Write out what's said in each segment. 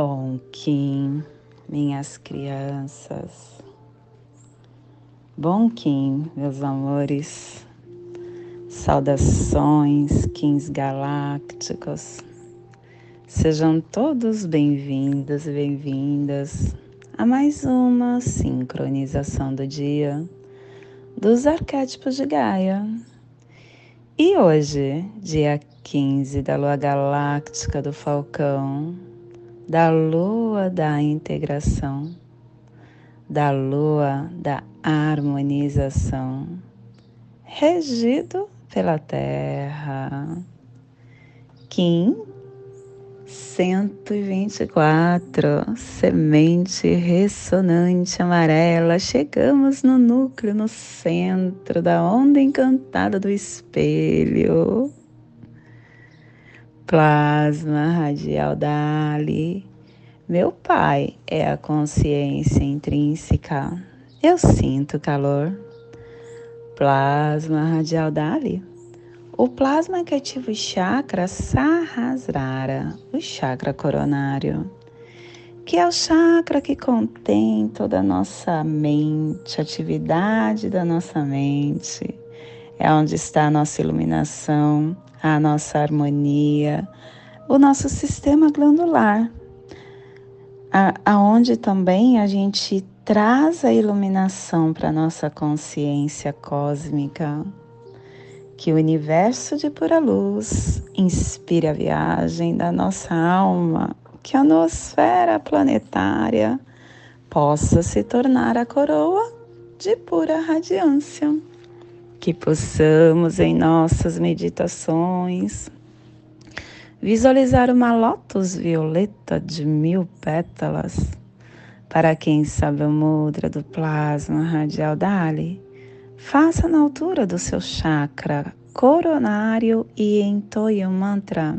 Bom Kim, minhas crianças. Bom Kim, meus amores. Saudações, Kins galácticos. Sejam todos bem-vindos e bem-vindas a mais uma sincronização do dia dos arquétipos de Gaia. E hoje, dia 15 da lua galáctica do Falcão, da lua da integração, da lua da harmonização, regido pela Terra. Kim 124, semente ressonante amarela. Chegamos no núcleo, no centro da onda encantada do espelho plasma radial Dali. Meu pai é a consciência intrínseca. Eu sinto calor. Plasma radial Dali. O plasma que ativa o chakra Sahasrara, o chakra coronário, que é o chakra que contém toda a nossa mente, atividade da nossa mente. É onde está a nossa iluminação, a nossa harmonia, o nosso sistema glandular, aonde também a gente traz a iluminação para a nossa consciência cósmica, que o universo de pura luz inspire a viagem da nossa alma, que a nosfera planetária possa se tornar a coroa de pura radiância que possamos em nossas meditações visualizar uma lótus violeta de mil pétalas. Para quem sabe o mudra do plasma radial Dali, faça na altura do seu chakra coronário e entoie o mantra.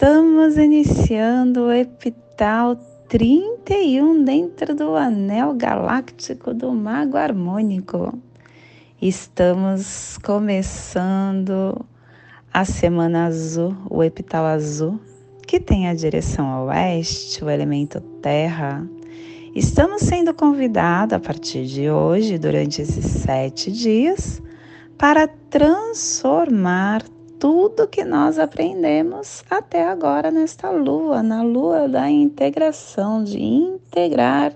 Estamos iniciando o epital 31 dentro do anel galáctico do Mago Harmônico. Estamos começando a semana azul, o epital azul, que tem a direção ao oeste, o elemento terra. Estamos sendo convidados a partir de hoje, durante esses sete dias, para transformar tudo que nós aprendemos até agora nesta lua, na lua da integração, de integrar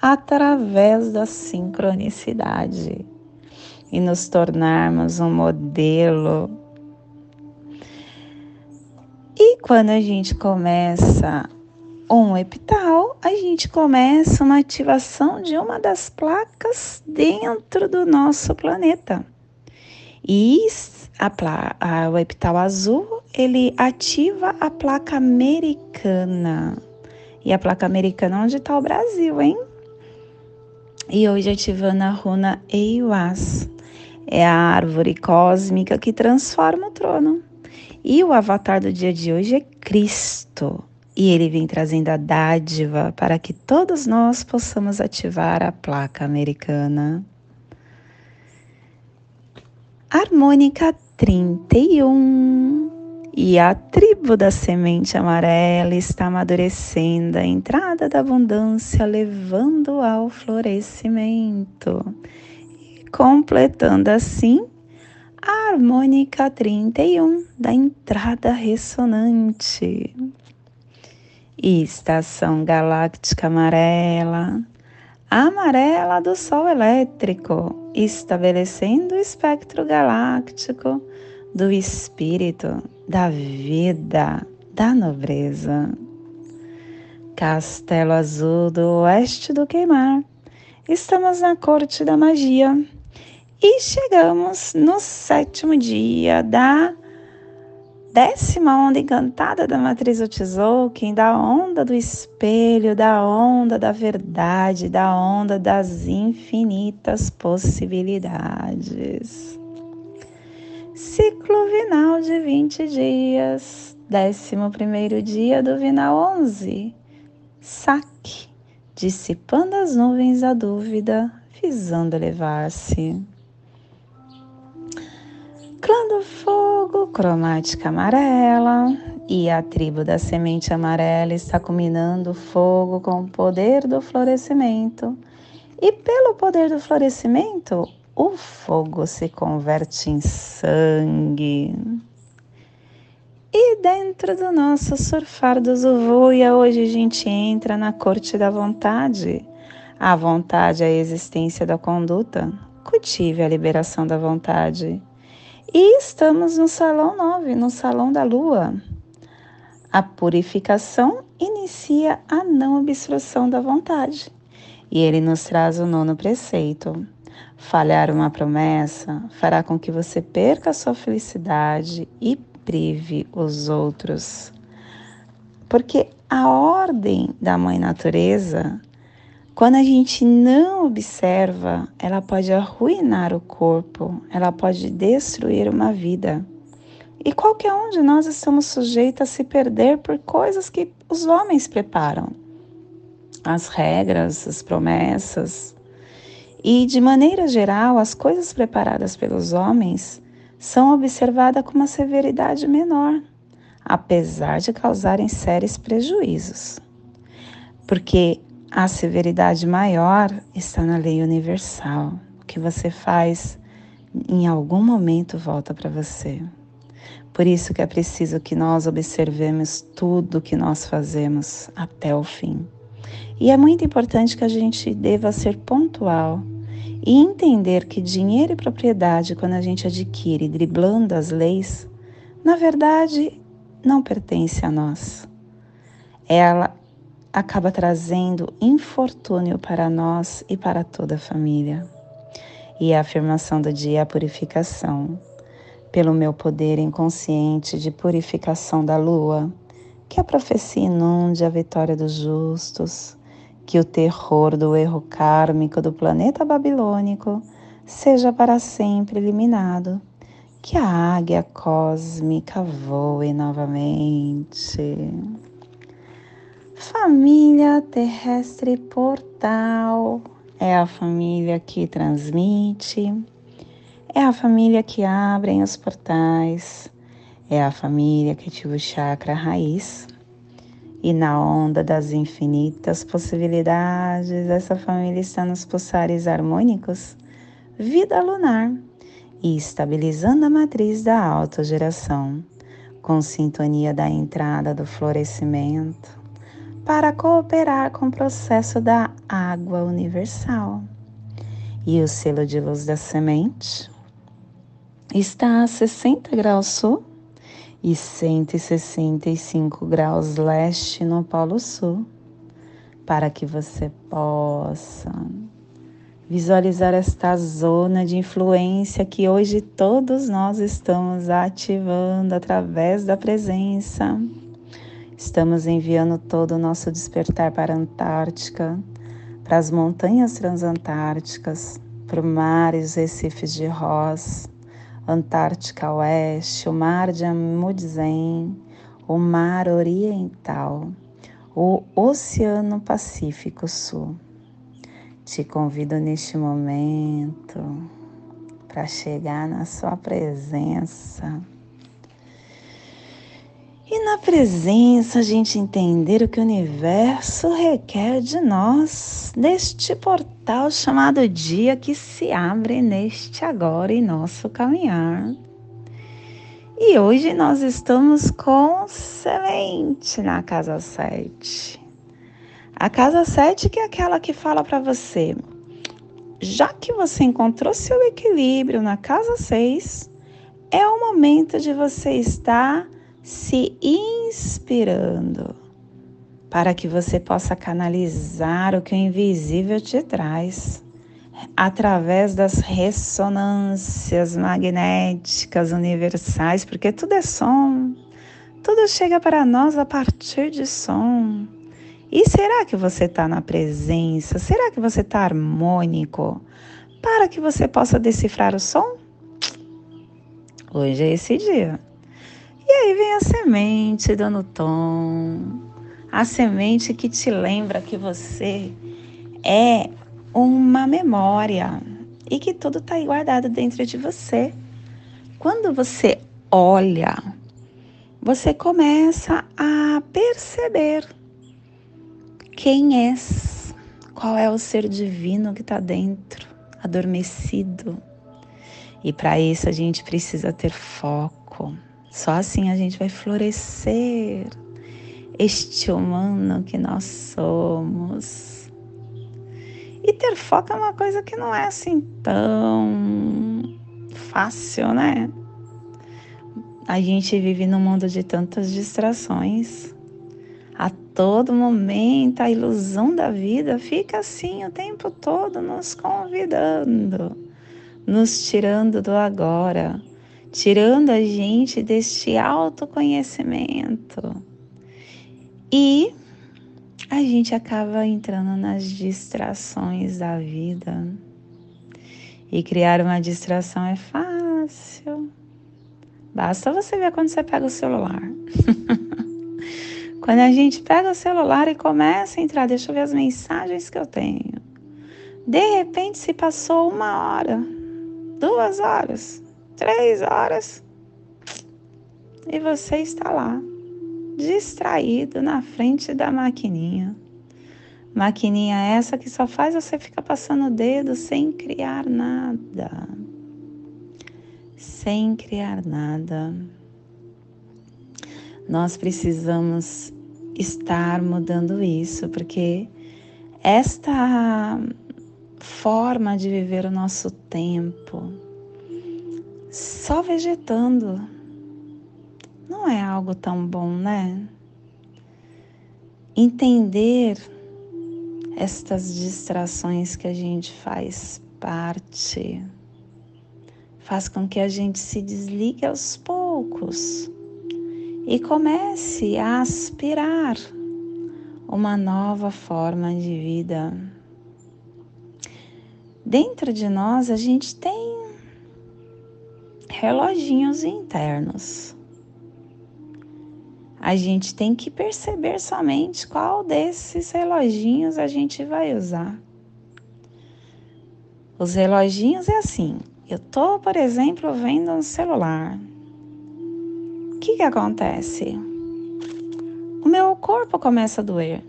através da sincronicidade e nos tornarmos um modelo. E quando a gente começa um epital, a gente começa uma ativação de uma das placas dentro do nosso planeta. E a, a, o epital azul, ele ativa a placa americana. E a placa americana, onde está o Brasil, hein? E hoje ativando a runa Eiwas. É a árvore cósmica que transforma o trono. E o avatar do dia de hoje é Cristo. E ele vem trazendo a dádiva para que todos nós possamos ativar a placa americana. Harmônica 31. E a tribo da semente amarela está amadurecendo a entrada da abundância, levando ao florescimento. E completando assim a harmônica 31 da entrada ressonante. E estação galáctica amarela amarela do Sol elétrico, estabelecendo o espectro galáctico do espírito, da vida, da nobreza. Castelo Azul do Oeste do Queimar. Estamos na corte da magia e chegamos no sétimo dia da décima onda encantada da matriz Otzolk'in, da onda do espelho, da onda da verdade, da onda das infinitas possibilidades. Ciclo vinal de 20 dias, décimo primeiro dia do vinal 11, saque dissipando as nuvens da dúvida, visando elevar-se. Clã do fogo, cromática amarela, e a tribo da semente amarela está combinando fogo com o poder do florescimento. E pelo poder do florescimento, o fogo se converte em sangue. E dentro do nosso surfar do Zuvuia, hoje a gente entra na corte da vontade. A vontade é a existência da conduta. Cultive a liberação da vontade. E estamos no salão 9, no salão da lua. A purificação inicia a não obstrução da vontade. E ele nos traz o nono preceito. Falhar uma promessa fará com que você perca sua felicidade e prive os outros. Porque a ordem da Mãe Natureza, quando a gente não observa, ela pode arruinar o corpo, ela pode destruir uma vida. E qualquer um de nós estamos sujeitos a se perder por coisas que os homens preparam. As regras, as promessas. E, de maneira geral, as coisas preparadas pelos homens são observadas com uma severidade menor, apesar de causarem sérios prejuízos. Porque a severidade maior está na lei universal. O que você faz em algum momento volta para você. Por isso que é preciso que nós observemos tudo que nós fazemos até o fim. E é muito importante que a gente deva ser pontual e entender que dinheiro e propriedade, quando a gente adquire driblando as leis, na verdade não pertence a nós. Ela acaba trazendo infortúnio para nós e para toda a família. E a afirmação do dia é a purificação, pelo meu poder inconsciente de purificação da lua, que a profecia inunde a vitória dos justos que o terror do erro kármico do planeta babilônico seja para sempre eliminado, que a águia cósmica voe novamente. Família terrestre portal. É a família que transmite, é a família que abre os portais, é a família que ativa o chakra raiz. E na onda das infinitas possibilidades, essa família está nos pulsares harmônicos, vida lunar, e estabilizando a matriz da autogeração, com sintonia da entrada do florescimento, para cooperar com o processo da água universal. E o selo de luz da semente está a 60 graus sul e 165 graus leste no Polo Sul, para que você possa visualizar esta zona de influência que hoje todos nós estamos ativando através da presença. Estamos enviando todo o nosso despertar para a Antártica, para as montanhas transantárticas, para o mar e os recifes de Ross Antártica Oeste, o Mar de Amundsen, o Mar Oriental, o Oceano Pacífico Sul. Te convido neste momento para chegar na sua presença e na presença a gente entender o que o universo requer de nós, neste portal chamado dia que se abre neste agora em nosso caminhar. E hoje nós estamos com semente na casa 7. A casa 7 que é aquela que fala para você, já que você encontrou seu equilíbrio na casa 6, é o momento de você estar se inspirando para que você possa canalizar o que o invisível te traz através das ressonâncias magnéticas universais, porque tudo é som, tudo chega para nós a partir de som. E será que você está na presença? Será que você está harmônico? Para que você possa decifrar o som? Hoje é esse dia. E aí vem a semente dando tom, a semente que te lembra que você é uma memória e que tudo está guardado dentro de você. Quando você olha, você começa a perceber quem és, qual é o ser divino que está dentro, adormecido. E para isso a gente precisa ter foco. Só assim a gente vai florescer este humano que nós somos. E ter foco é uma coisa que não é assim tão fácil, né? A gente vive num mundo de tantas distrações. A todo momento a ilusão da vida fica assim o tempo todo nos convidando, nos tirando do agora, tirando a gente deste autoconhecimento e a gente acaba entrando nas distrações da vida. E criar uma distração é fácil. Basta você ver quando você pega o celular. quando a gente pega o celular e começa a entrar, deixa eu ver as mensagens que eu tenho. De repente se passou uma hora, duas horas, três horas, e você está lá distraído na frente da maquininha. Maquininha essa que só faz você ficar passando o dedo sem criar nada. Sem criar nada. Nós precisamos estar mudando isso, porque esta forma de viver o nosso tempo só vegetando não é algo tão bom, né? Entender estas distrações que a gente faz parte faz com que a gente se desligue aos poucos e comece a aspirar uma nova forma de vida. Dentro de nós a gente tem reloginhos internos a gente tem que perceber somente qual desses reloginhos a gente vai usar. Os reloginhos é assim. Eu tô, por exemplo, vendo um celular. O que que acontece? O meu corpo começa a doer.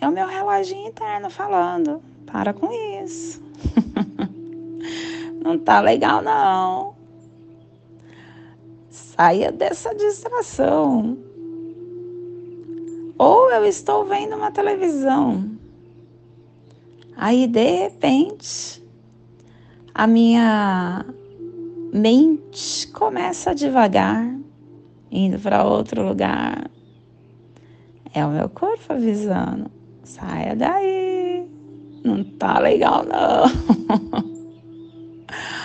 É o meu reloginho interno falando: para com isso. não tá legal não. Saia dessa distração. Ou eu estou vendo uma televisão. Aí, de repente, a minha mente começa devagar, indo para outro lugar. É o meu corpo avisando: saia daí, não tá legal não.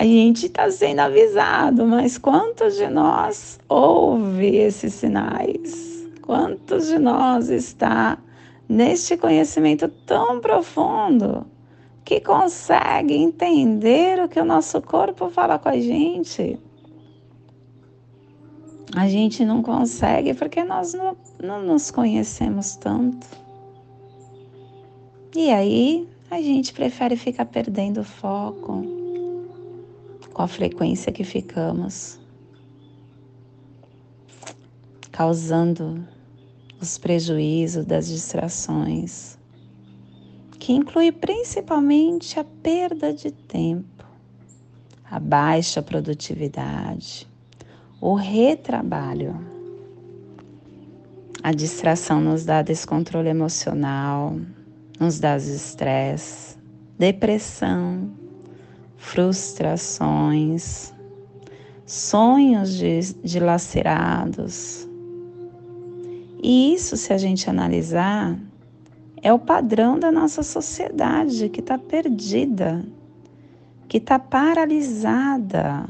A gente está sendo avisado, mas quantos de nós ouve esses sinais? Quantos de nós está neste conhecimento tão profundo que consegue entender o que o nosso corpo fala com a gente? A gente não consegue porque nós não, não nos conhecemos tanto. E aí a gente prefere ficar perdendo foco com a frequência que ficamos, causando os prejuízos das distrações, que inclui principalmente a perda de tempo, a baixa produtividade, o retrabalho. A distração nos dá descontrole emocional, nos dá estresse, depressão, frustrações, sonhos dilacerados, e isso, se a gente analisar, é o padrão da nossa sociedade que está perdida, que está paralisada.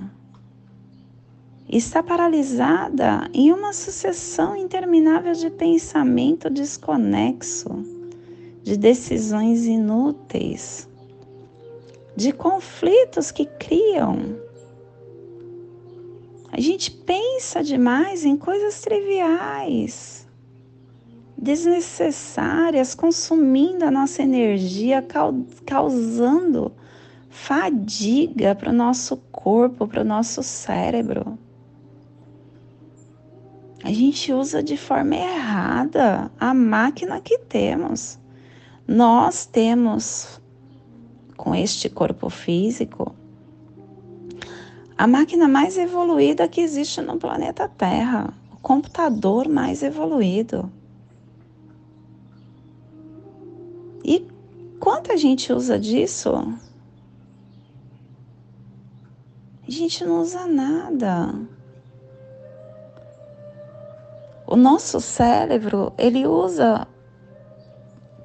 Está paralisada em uma sucessão interminável de pensamento desconexo, de decisões inúteis, de conflitos que criam. A gente pensa demais em coisas triviais desnecessárias, consumindo a nossa energia, causando fadiga para o nosso corpo, para o nosso cérebro. A gente usa de forma errada a máquina que temos. Nós temos, com este corpo físico, a máquina mais evoluída que existe no planeta Terra, o computador mais evoluído. E quanto a gente usa disso? A gente não usa nada. O nosso cérebro, ele usa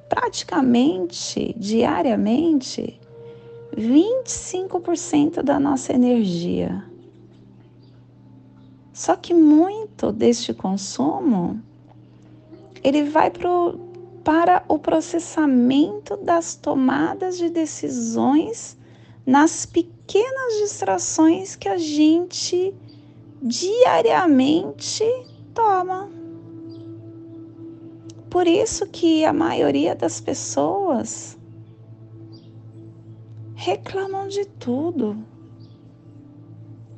praticamente diariamente 25% da nossa energia. Só que muito deste consumo ele vai pro, para o processamento das tomadas de decisões nas pequenas distrações que a gente diariamente toma. Por isso que a maioria das pessoas reclamam de tudo,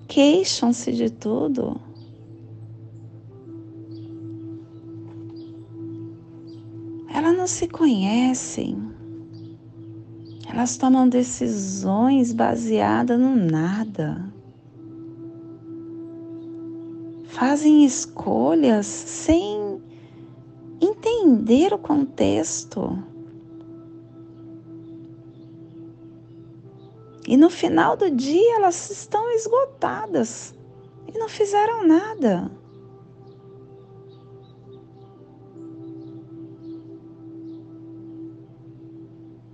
queixam-se de tudo. Elas não se conhecem. Elas tomam decisões baseadas no nada. Fazem escolhas sem entender o contexto. E no final do dia elas estão esgotadas e não fizeram nada.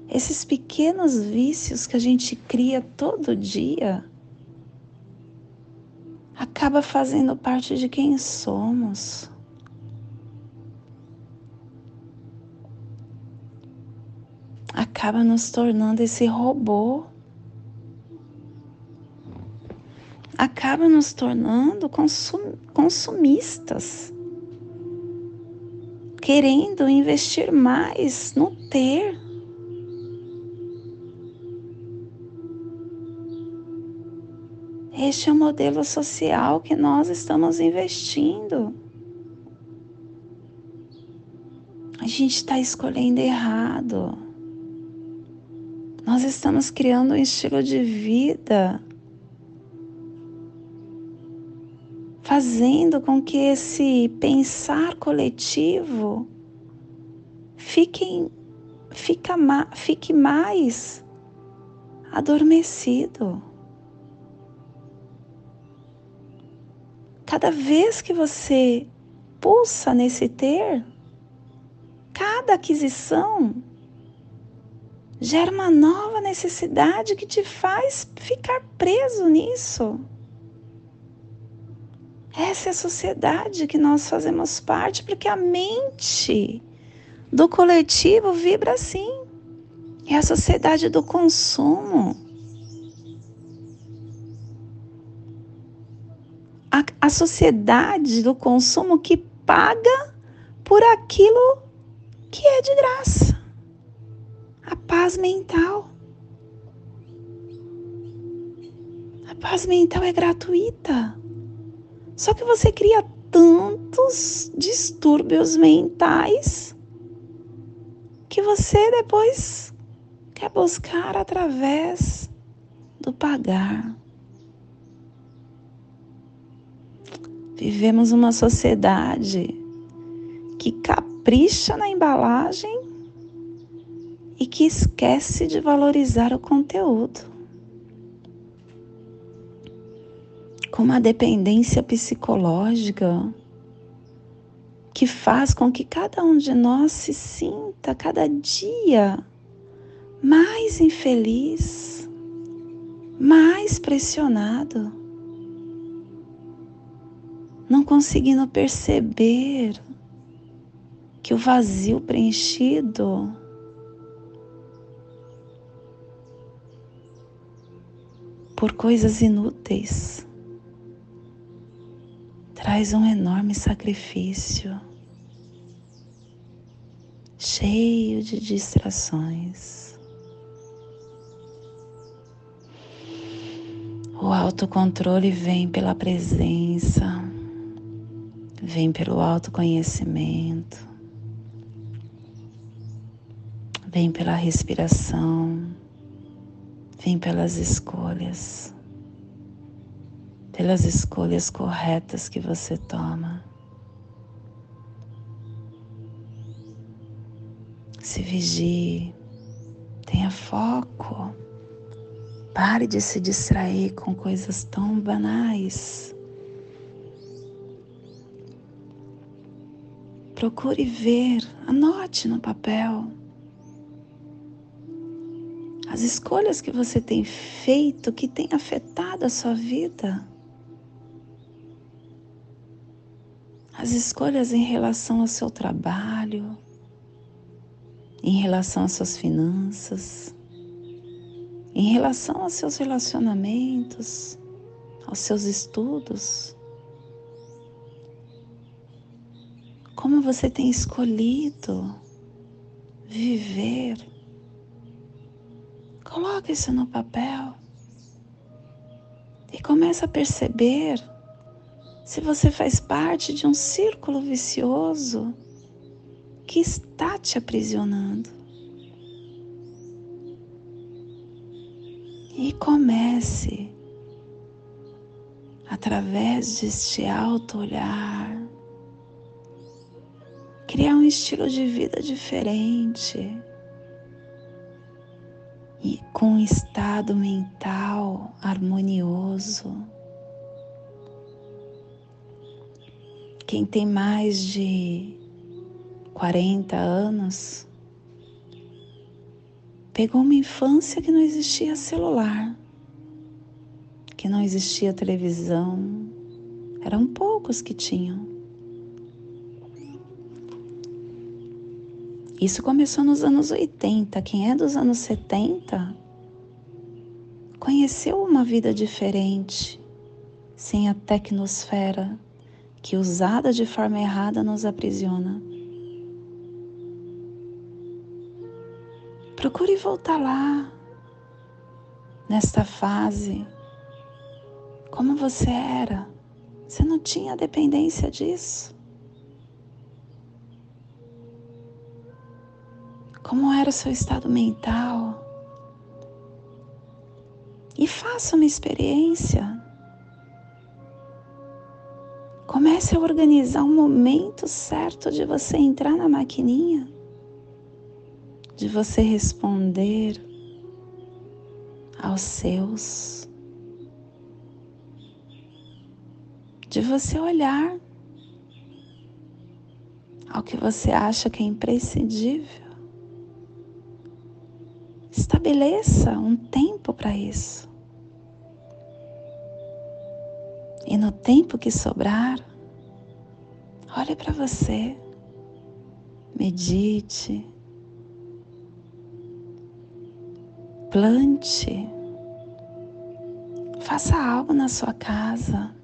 Esses pequenos vícios que a gente cria todo dia acaba fazendo parte de quem somos. Acaba nos tornando esse robô acaba nos tornando consum consumistas, querendo investir mais no ter. Este é o modelo social que nós estamos investindo. A gente está escolhendo errado. Nós estamos criando um estilo de vida fazendo com que esse pensar coletivo fique, fica, fique mais adormecido. Cada vez que você pulsa nesse ter, cada aquisição gera uma nova necessidade que te faz ficar preso nisso. Essa é a sociedade que nós fazemos parte, porque a mente do coletivo vibra assim. É a sociedade do consumo. A, a sociedade do consumo que paga por aquilo que é de graça. A paz mental. A paz mental é gratuita. Só que você cria tantos distúrbios mentais que você depois quer buscar através do pagar. Vivemos uma sociedade que capricha na embalagem e que esquece de valorizar o conteúdo. Com uma dependência psicológica que faz com que cada um de nós se sinta cada dia mais infeliz, mais pressionado, não conseguindo perceber que o vazio preenchido por coisas inúteis traz um enorme sacrifício. cheio de distrações. O autocontrole vem pela presença, vem pelo autoconhecimento, vem pela respiração, vem pelas escolhas, pelas escolhas corretas que você toma. Se vigie, tenha foco. Pare de se distrair com coisas tão banais. Procure ver, anote no papel as escolhas que você tem feito que tem afetado a sua vida. As escolhas em relação ao seu trabalho, em relação às suas finanças, em relação aos seus relacionamentos, aos seus estudos. Como você tem escolhido viver. Coloque isso no papel e comece a perceber se você faz parte de um círculo vicioso que está te aprisionando. E comece, através deste alto olhar, criar um estilo de vida diferente e com um estado mental harmonioso. Quem tem mais de 40 anos, pegou uma infância que não existia celular, que não existia televisão, eram poucos que tinham. Isso começou nos anos 80. Quem é dos anos 70 conheceu uma vida diferente, sem a tecnosfera que, usada de forma errada, nos aprisiona. Procure voltar lá, nesta fase, como você era. Você não tinha dependência disso. Como era o seu estado mental? E faça uma experiência. Comece a organizar um momento certo de você entrar na maquininha de você responder aos seus, de você olhar ao que você acha que é imprescindível. Estabeleça um tempo para isso. E no tempo que sobrar, olhe para você, medite, plante, faça algo na sua casa,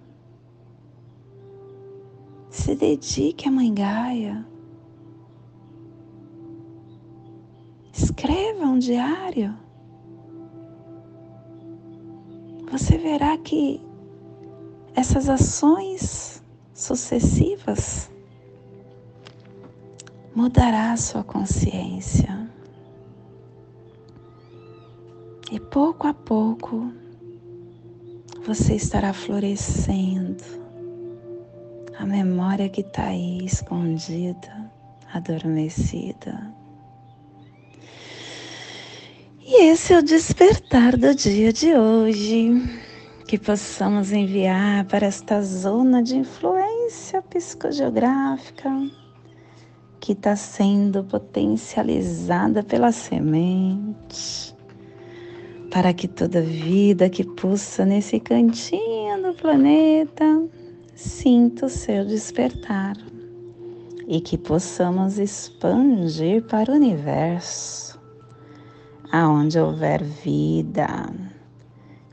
se dedique à Mãe Gaia, escreva um diário. Você verá que essas ações sucessivas mudará a sua consciência. E pouco a pouco você estará florescendo a memória que está aí escondida, adormecida. E esse é o despertar do dia de hoje, que possamos enviar para esta zona de influência psicogeográfica que está sendo potencializada pela semente para que toda vida que pulsa nesse cantinho do planeta sinta o seu despertar e que possamos expandir para o universo, aonde houver vida,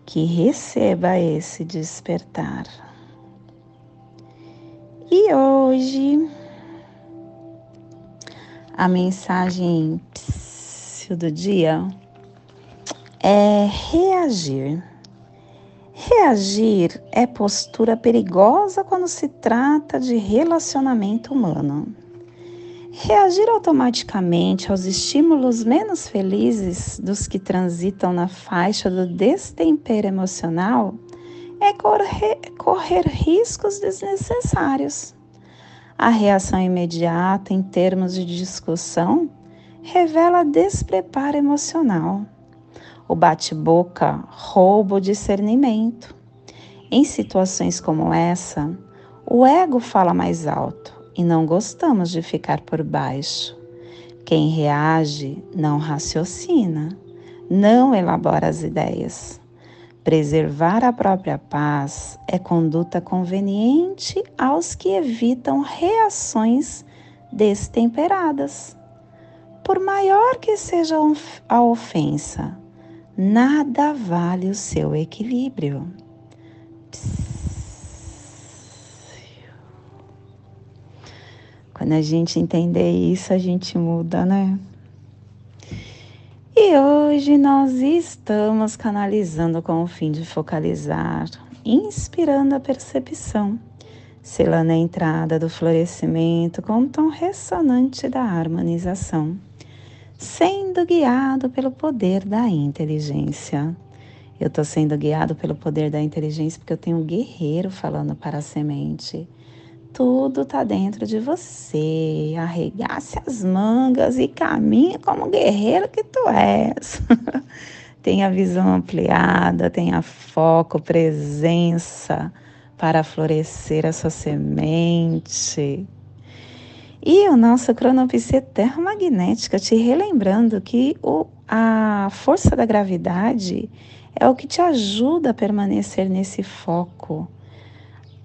que receba esse despertar. E hoje a mensagem do dia é reagir. Reagir é postura perigosa quando se trata de relacionamento humano. Reagir automaticamente aos estímulos menos felizes dos que transitam na faixa do destempero emocional é correr, correr riscos desnecessários. A reação imediata em termos de discussão revela despreparo emocional. O bate-boca rouba o discernimento. Em situações como essa, o ego fala mais alto e não gostamos de ficar por baixo. Quem reage não raciocina, não elabora as ideias. Preservar a própria paz é conduta conveniente aos que evitam reações destemperadas. Por maior que seja a ofensa, nada vale o seu equilíbrio. Quando a gente entender isso, a gente muda, né? E hoje nós estamos canalizando com o fim de focalizar, inspirando a percepção, selando a entrada do florescimento com o tom ressonante da harmonização, sendo guiado pelo poder da inteligência. Eu estou sendo guiado pelo poder da inteligência porque eu tenho um guerreiro falando para a semente tudo está dentro de você. Arregace as mangas e caminhe como guerreiro que tu és. tenha visão ampliada, tenha foco, presença para florescer a sua semente. E o nosso cronopsia termomagnética, te relembrando que o, a força da gravidade é o que te ajuda a permanecer nesse foco.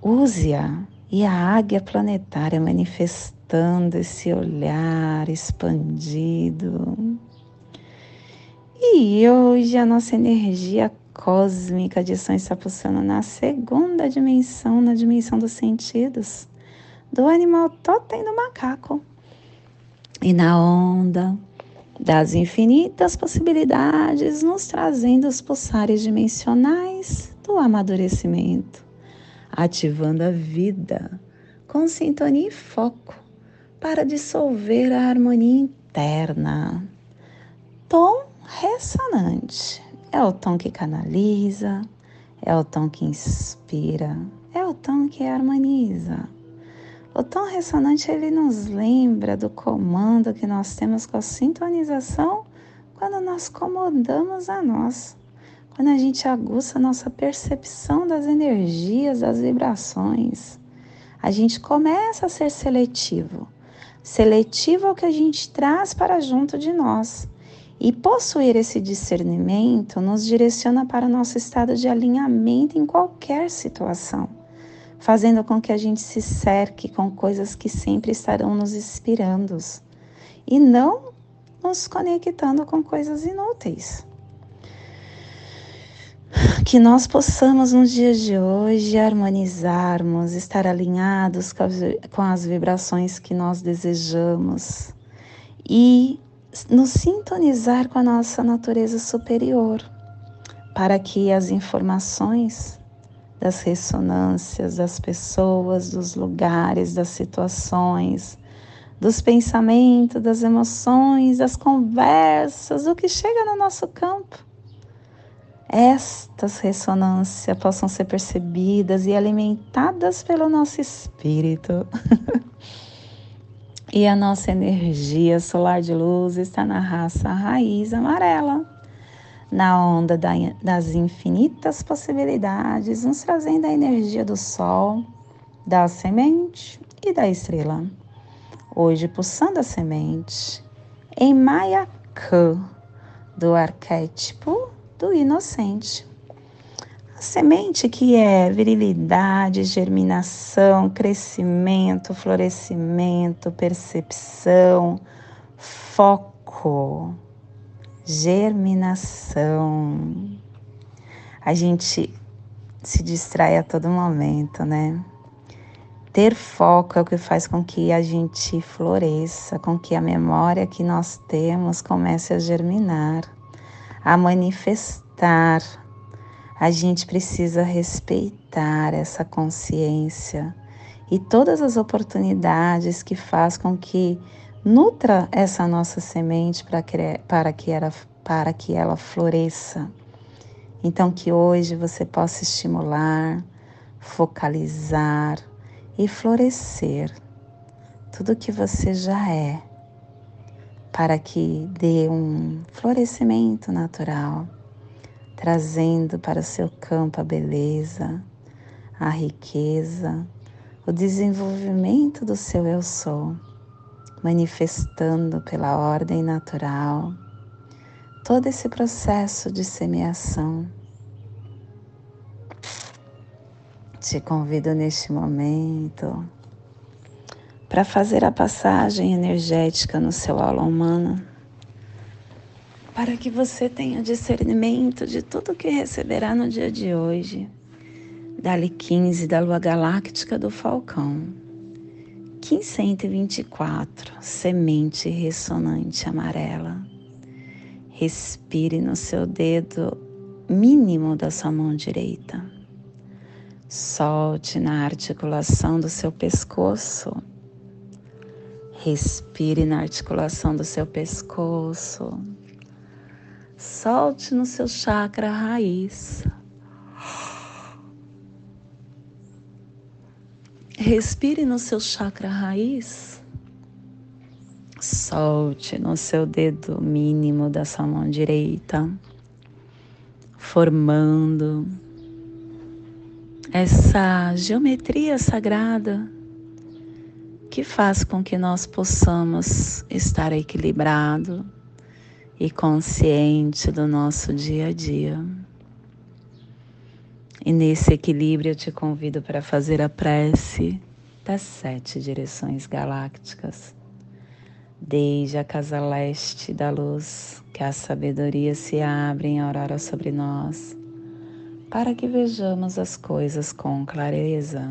Use-a e a águia planetária manifestando esse olhar expandido. E hoje a nossa energia cósmica de São está pulsando na segunda dimensão, na dimensão dos sentidos, do animal totem do macaco. E na onda das infinitas possibilidades, nos trazendo os pulsares dimensionais do amadurecimento ativando a vida com sintonia e foco para dissolver a harmonia interna. Tom ressonante é o tom que canaliza, é o tom que inspira, é o tom que harmoniza. O tom ressonante ele nos lembra do comando que nós temos com a sintonização quando nós comandamos a nós quando a gente aguça a nossa percepção das energias, das vibrações, a gente começa a ser seletivo. Seletivo ao que a gente traz para junto de nós. E possuir esse discernimento nos direciona para o nosso estado de alinhamento em qualquer situação, fazendo com que a gente se cerque com coisas que sempre estarão nos inspirando e não nos conectando com coisas inúteis que nós possamos nos dias de hoje harmonizarmos, estar alinhados com as, vibrações que nós desejamos e nos sintonizar com a nossa natureza superior, para que as informações das ressonâncias das pessoas, dos lugares, das situações, dos pensamentos, das emoções, das conversas, o que chega no nosso campo estas ressonâncias possam ser percebidas e alimentadas pelo nosso espírito. e a nossa energia solar de luz está na raça raiz amarela, na onda das infinitas possibilidades, nos trazendo a energia do sol, da semente e da estrela. Hoje, pulsando a semente em Mayakã, do arquétipo do inocente. A semente que é virilidade, germinação, crescimento, florescimento, percepção, foco, germinação. A gente se distrai a todo momento, né? Ter foco é o que faz com que a gente floresça, com que a memória que nós temos comece a germinar, a manifestar. A gente precisa respeitar essa consciência e todas as oportunidades que faz com que nutra essa nossa semente para que, para que, ela, para que ela floresça. Então, que hoje você possa estimular, focalizar, e florescer tudo que você já é, para que dê um florescimento natural, trazendo para o seu campo a beleza, a riqueza, o desenvolvimento do seu eu sou, manifestando pela ordem natural todo esse processo de semeação. Te convido neste momento para fazer a passagem energética no seu aula humana, para que você tenha discernimento de tudo que receberá no dia de hoje. Dali 15 da lua galáctica do Falcão. 1524, semente ressonante amarela. Respire no seu dedo mínimo da sua mão direita. Solte na articulação do seu pescoço. Respire na articulação do seu pescoço. Solte no seu chakra raiz. Respire no seu chakra raiz. Solte no seu dedo mínimo da sua mão direita, formando essa geometria sagrada que faz com que nós possamos estar equilibrado e consciente do nosso dia a dia. E nesse equilíbrio eu te convido para fazer a prece das sete direções galácticas, desde a casa leste da luz, que a sabedoria se abre em aurora sobre nós para que vejamos as coisas com clareza.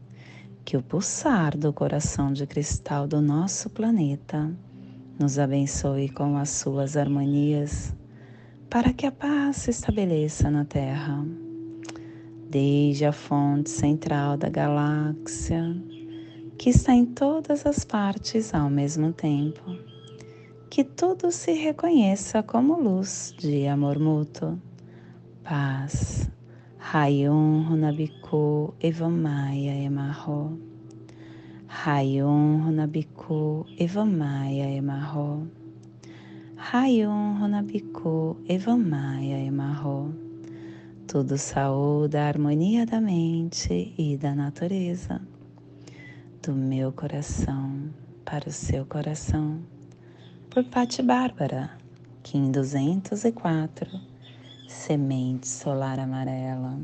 que o pulsar do coração de cristal do nosso planeta nos abençoe com as suas harmonias, para que a paz se estabeleça na Terra. Desde a fonte central da galáxia, que está em todas as partes ao mesmo tempo, que tudo se reconheça como luz de amor mútuo, paz Rayon Runabiku Evamaya Emarro. Rayon Runabiku Evamaya Emarro. Rayon Runabiku Evamaya Emarro. Tudo saúde a harmonia da mente e da natureza. Do meu coração para o seu coração. Por Pati Bárbara, Kim 204 semente solar amarela.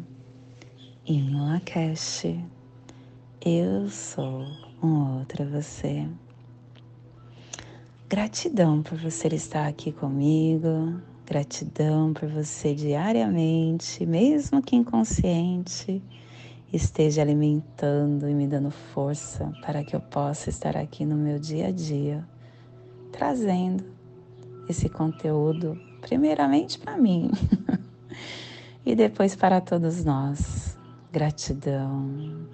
Em Lakesh, eu sou um outro você. Gratidão por você estar aqui comigo, gratidão por você diariamente, mesmo que inconsciente, esteja alimentando e me dando força para que eu possa estar aqui no meu dia a dia, trazendo esse conteúdo primeiramente para mim e depois para todos nós. Gratidão.